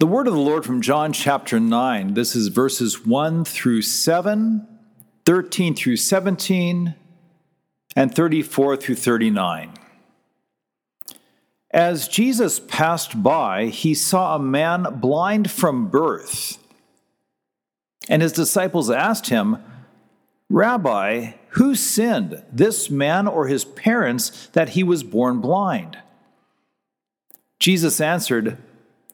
The word of the Lord from John chapter 9. This is verses 1 through 7, 13 through 17, and 34 through 39. As Jesus passed by, he saw a man blind from birth. And his disciples asked him, Rabbi, who sinned, this man or his parents, that he was born blind? Jesus answered,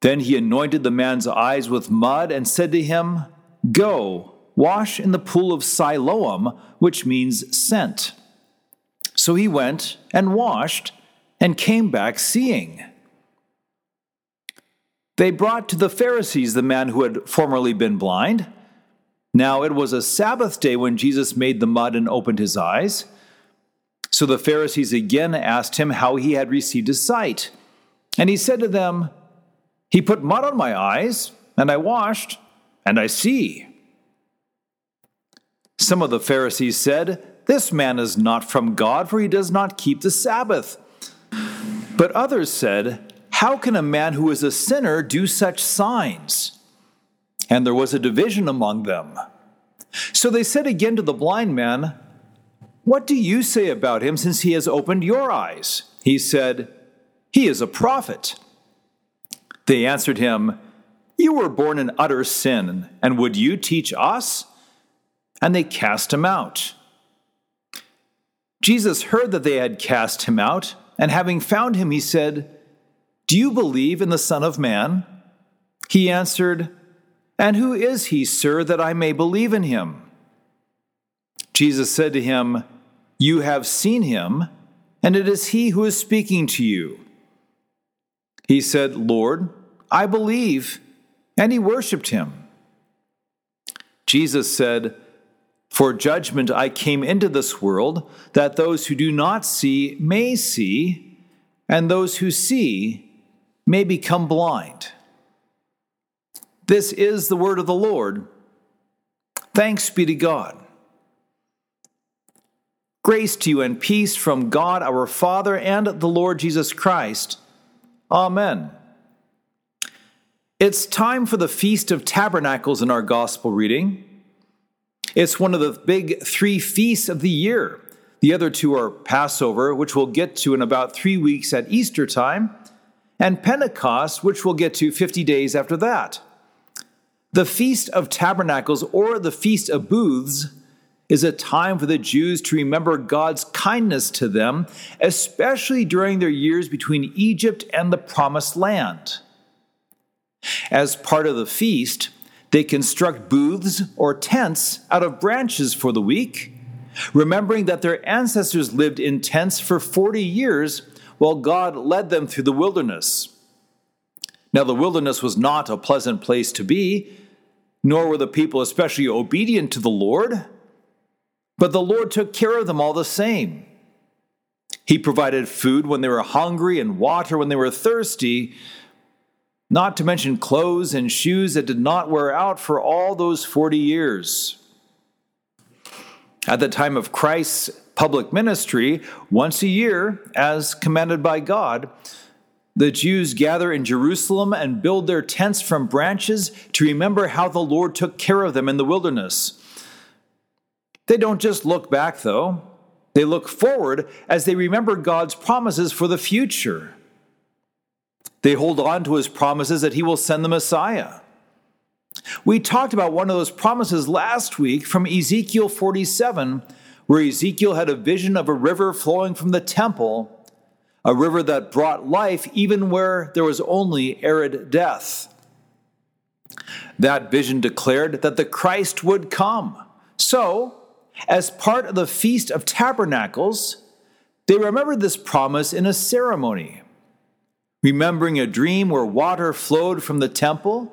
Then he anointed the man's eyes with mud and said to him, Go, wash in the pool of Siloam, which means sent. So he went and washed and came back seeing. They brought to the Pharisees the man who had formerly been blind. Now it was a Sabbath day when Jesus made the mud and opened his eyes. So the Pharisees again asked him how he had received his sight. And he said to them, he put mud on my eyes, and I washed, and I see. Some of the Pharisees said, This man is not from God, for he does not keep the Sabbath. But others said, How can a man who is a sinner do such signs? And there was a division among them. So they said again to the blind man, What do you say about him since he has opened your eyes? He said, He is a prophet. They answered him, You were born in utter sin, and would you teach us? And they cast him out. Jesus heard that they had cast him out, and having found him, he said, Do you believe in the Son of Man? He answered, And who is he, sir, that I may believe in him? Jesus said to him, You have seen him, and it is he who is speaking to you. He said, Lord, I believe. And he worshiped him. Jesus said, For judgment I came into this world, that those who do not see may see, and those who see may become blind. This is the word of the Lord. Thanks be to God. Grace to you and peace from God our Father and the Lord Jesus Christ. Amen. It's time for the Feast of Tabernacles in our gospel reading. It's one of the big three feasts of the year. The other two are Passover, which we'll get to in about three weeks at Easter time, and Pentecost, which we'll get to 50 days after that. The Feast of Tabernacles, or the Feast of Booths, is a time for the Jews to remember God's kindness to them, especially during their years between Egypt and the Promised Land. As part of the feast, they construct booths or tents out of branches for the week, remembering that their ancestors lived in tents for 40 years while God led them through the wilderness. Now, the wilderness was not a pleasant place to be, nor were the people especially obedient to the Lord, but the Lord took care of them all the same. He provided food when they were hungry and water when they were thirsty, not to mention clothes and shoes that did not wear out for all those 40 years. At the time of Christ's public ministry, once a year, as commanded by God, the Jews gather in Jerusalem and build their tents from branches to remember how the Lord took care of them in the wilderness. They don't just look back, though, they look forward as they remember God's promises for the future. They hold on to his promises that he will send the Messiah. We talked about one of those promises last week from Ezekiel 47, where Ezekiel had a vision of a river flowing from the temple, a river that brought life even where there was only arid death. That vision declared that the Christ would come. So, as part of the Feast of Tabernacles, they remembered this promise in a ceremony remembering a dream where water flowed from the temple,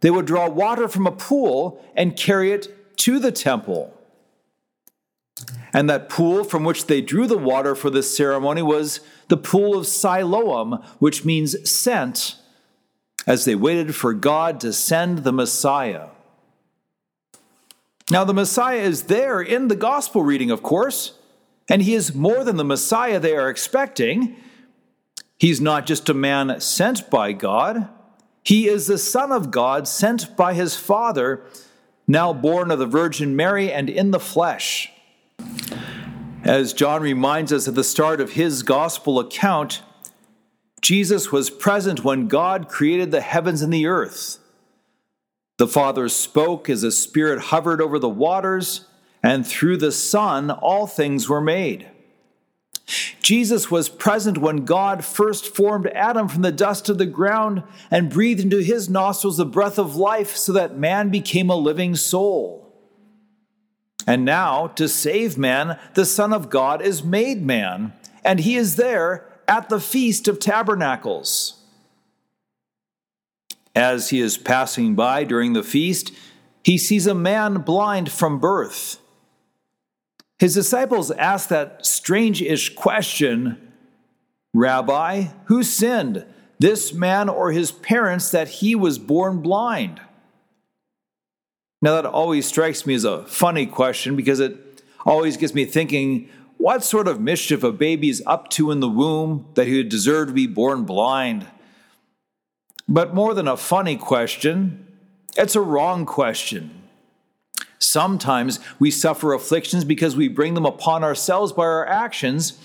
they would draw water from a pool and carry it to the temple. And that pool from which they drew the water for this ceremony was the pool of Siloam, which means sent, as they waited for God to send the Messiah. Now, the Messiah is there in the gospel reading, of course, and he is more than the Messiah they are expecting. He's not just a man sent by God, he is the Son of God sent by his Father, now born of the Virgin Mary and in the flesh. As John reminds us at the start of his gospel account, Jesus was present when God created the heavens and the earth. The Father spoke as the Spirit hovered over the waters, and through the Son all things were made. Jesus was present when God first formed Adam from the dust of the ground and breathed into his nostrils the breath of life so that man became a living soul. And now, to save man, the Son of God is made man, and he is there at the Feast of Tabernacles. As he is passing by during the feast, he sees a man blind from birth. His disciples asked that strange ish question Rabbi, who sinned, this man or his parents, that he was born blind? Now, that always strikes me as a funny question because it always gets me thinking what sort of mischief a baby is up to in the womb that he would deserve to be born blind? But more than a funny question, it's a wrong question. Sometimes we suffer afflictions because we bring them upon ourselves by our actions,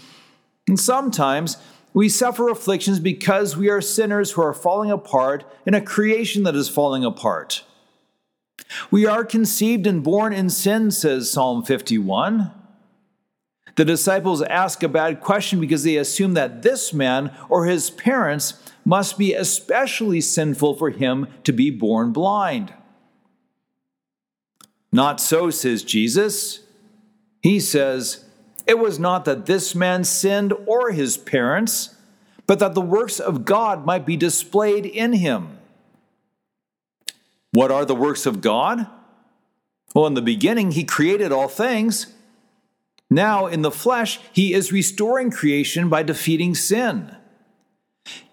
and sometimes we suffer afflictions because we are sinners who are falling apart in a creation that is falling apart. We are conceived and born in sin, says Psalm 51. The disciples ask a bad question because they assume that this man or his parents must be especially sinful for him to be born blind. Not so, says Jesus. He says, It was not that this man sinned or his parents, but that the works of God might be displayed in him. What are the works of God? Well, in the beginning, he created all things. Now, in the flesh, he is restoring creation by defeating sin.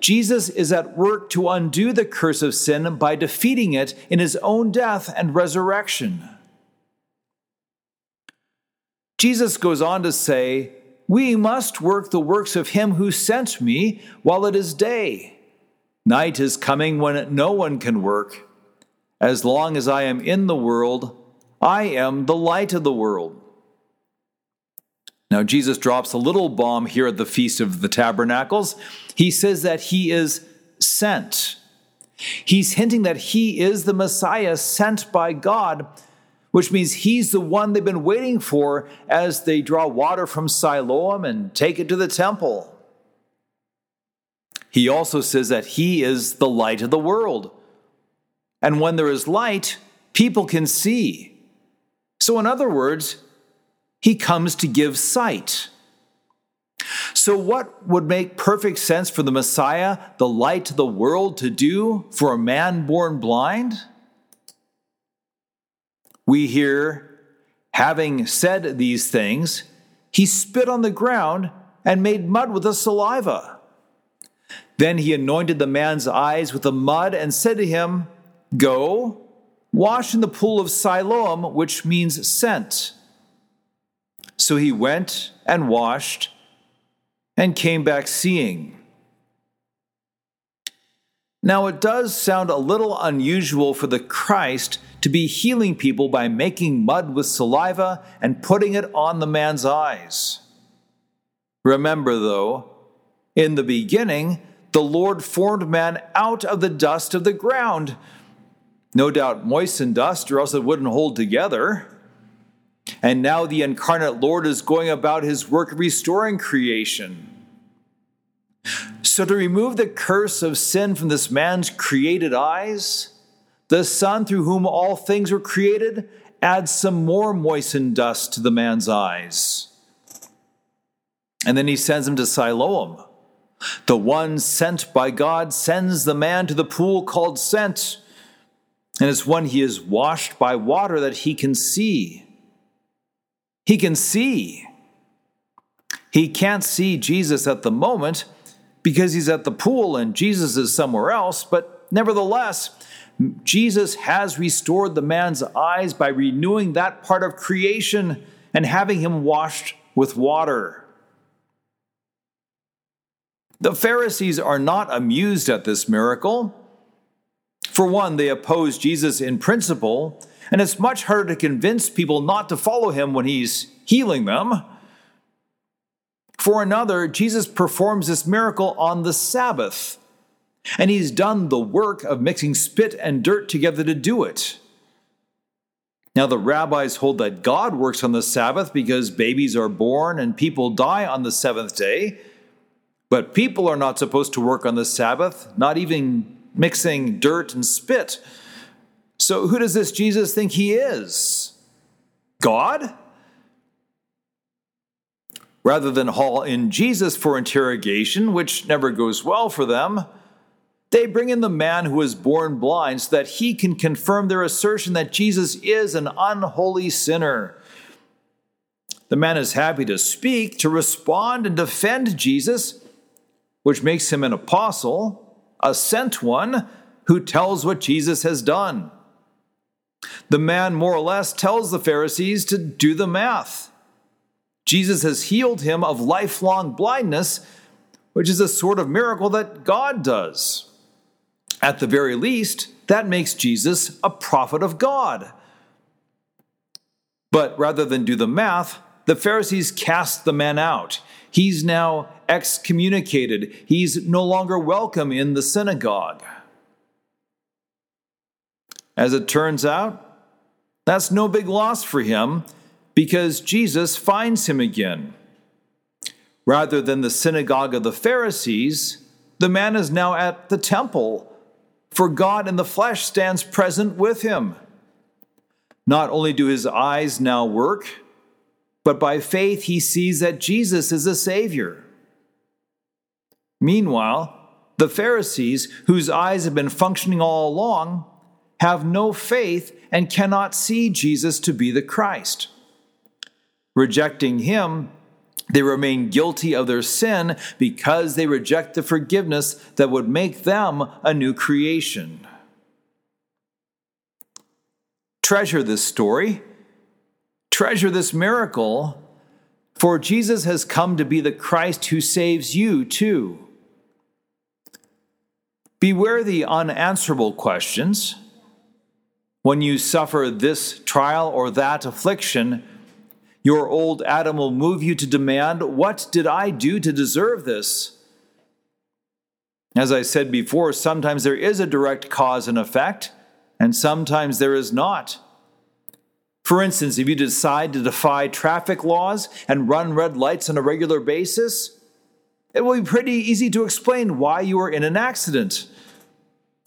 Jesus is at work to undo the curse of sin by defeating it in his own death and resurrection. Jesus goes on to say, We must work the works of him who sent me while it is day. Night is coming when no one can work. As long as I am in the world, I am the light of the world. Now, Jesus drops a little bomb here at the Feast of the Tabernacles. He says that he is sent. He's hinting that he is the Messiah sent by God, which means he's the one they've been waiting for as they draw water from Siloam and take it to the temple. He also says that he is the light of the world. And when there is light, people can see. So, in other words, he comes to give sight. So, what would make perfect sense for the Messiah, the light of the world, to do for a man born blind? We hear, having said these things, he spit on the ground and made mud with the saliva. Then he anointed the man's eyes with the mud and said to him, Go, wash in the pool of Siloam, which means sent. So he went and washed and came back seeing. Now, it does sound a little unusual for the Christ to be healing people by making mud with saliva and putting it on the man's eyes. Remember, though, in the beginning, the Lord formed man out of the dust of the ground. No doubt moistened dust, or else it wouldn't hold together. And now the incarnate Lord is going about his work restoring creation. So, to remove the curse of sin from this man's created eyes, the Son, through whom all things were created, adds some more moistened dust to the man's eyes. And then he sends him to Siloam. The one sent by God sends the man to the pool called Sent And it's when he is washed by water that he can see. He can see. He can't see Jesus at the moment because he's at the pool and Jesus is somewhere else, but nevertheless, Jesus has restored the man's eyes by renewing that part of creation and having him washed with water. The Pharisees are not amused at this miracle. For one, they oppose Jesus in principle, and it's much harder to convince people not to follow him when he's healing them. For another, Jesus performs this miracle on the Sabbath, and he's done the work of mixing spit and dirt together to do it. Now, the rabbis hold that God works on the Sabbath because babies are born and people die on the seventh day. But people are not supposed to work on the Sabbath, not even mixing dirt and spit. So, who does this Jesus think he is? God? Rather than haul in Jesus for interrogation, which never goes well for them, they bring in the man who was born blind so that he can confirm their assertion that Jesus is an unholy sinner. The man is happy to speak, to respond, and defend Jesus, which makes him an apostle, a sent one who tells what Jesus has done. The man more or less tells the Pharisees to do the math. Jesus has healed him of lifelong blindness, which is a sort of miracle that God does. At the very least, that makes Jesus a prophet of God. But rather than do the math, the Pharisees cast the man out. He's now excommunicated. He's no longer welcome in the synagogue. As it turns out, that's no big loss for him because Jesus finds him again. Rather than the synagogue of the Pharisees, the man is now at the temple for God in the flesh stands present with him. Not only do his eyes now work, but by faith he sees that Jesus is a Savior. Meanwhile, the Pharisees, whose eyes have been functioning all along, have no faith and cannot see Jesus to be the Christ. Rejecting him, they remain guilty of their sin because they reject the forgiveness that would make them a new creation. Treasure this story, treasure this miracle, for Jesus has come to be the Christ who saves you too. Beware the unanswerable questions. When you suffer this trial or that affliction, your old Adam will move you to demand, What did I do to deserve this? As I said before, sometimes there is a direct cause and effect, and sometimes there is not. For instance, if you decide to defy traffic laws and run red lights on a regular basis, it will be pretty easy to explain why you are in an accident.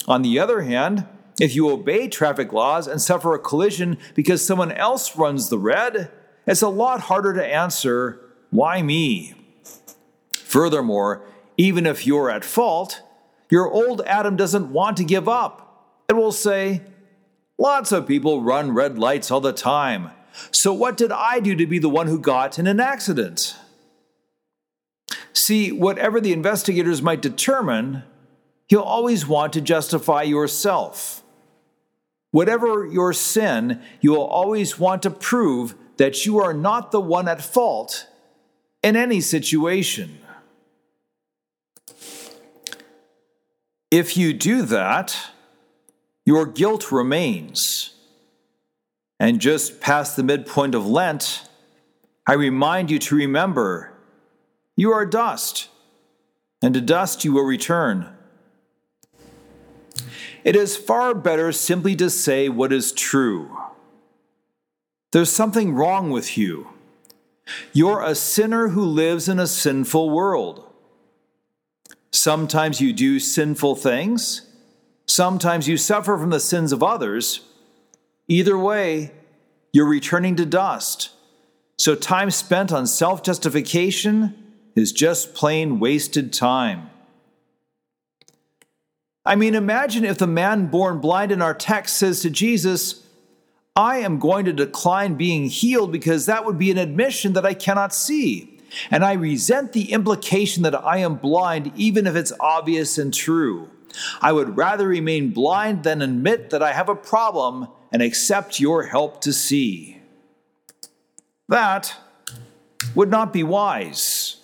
On the other hand, if you obey traffic laws and suffer a collision because someone else runs the red, it's a lot harder to answer, why me? Furthermore, even if you're at fault, your old Adam doesn't want to give up. It will say, Lots of people run red lights all the time. So what did I do to be the one who got in an accident? See, whatever the investigators might determine, you'll always want to justify yourself. Whatever your sin, you will always want to prove that you are not the one at fault in any situation. If you do that, your guilt remains. And just past the midpoint of Lent, I remind you to remember you are dust, and to dust you will return. It is far better simply to say what is true there's something wrong with you. You're a sinner who lives in a sinful world. Sometimes you do sinful things, sometimes you suffer from the sins of others. Either way, you're returning to dust. So, time spent on self justification is just plain wasted time. I mean, imagine if the man born blind in our text says to Jesus, I am going to decline being healed because that would be an admission that I cannot see. And I resent the implication that I am blind, even if it's obvious and true. I would rather remain blind than admit that I have a problem and accept your help to see. That would not be wise.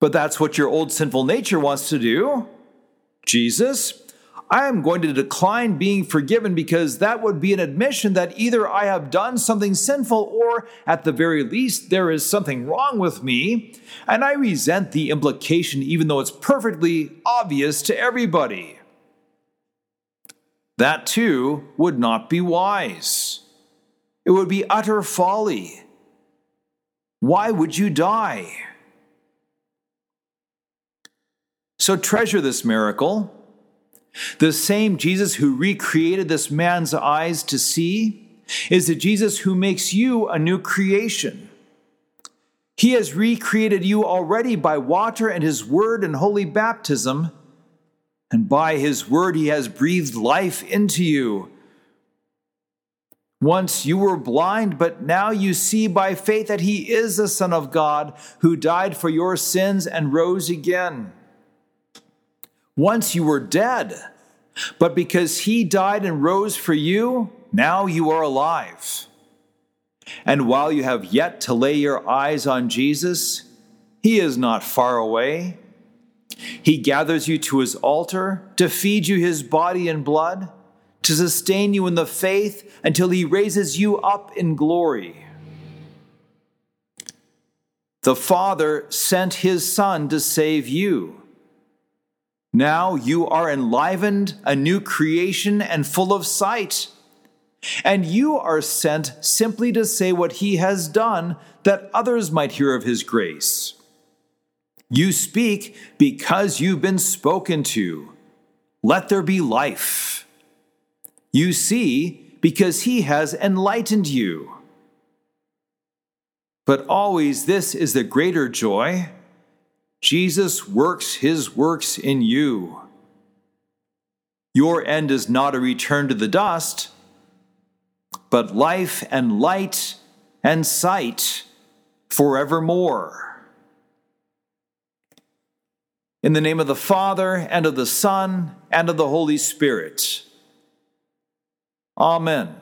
But that's what your old sinful nature wants to do. Jesus, I am going to decline being forgiven because that would be an admission that either I have done something sinful or, at the very least, there is something wrong with me, and I resent the implication even though it's perfectly obvious to everybody. That too would not be wise. It would be utter folly. Why would you die? So treasure this miracle. The same Jesus who recreated this man's eyes to see is the Jesus who makes you a new creation. He has recreated you already by water and his word and holy baptism, and by his word he has breathed life into you. Once you were blind, but now you see by faith that he is the Son of God who died for your sins and rose again. Once you were dead, but because he died and rose for you, now you are alive. And while you have yet to lay your eyes on Jesus, he is not far away. He gathers you to his altar to feed you his body and blood, to sustain you in the faith until he raises you up in glory. The Father sent his Son to save you now you are enlivened, a new creation, and full of sight. And you are sent simply to say what he has done, that others might hear of his grace. You speak because you've been spoken to. Let there be life. You see because he has enlightened you. But always this is the greater joy Jesus works his works in you. Your end is not a return to the dust, but life and light and sight forevermore. In the name of the Father, and of the Son, and of the Holy Spirit. Amen.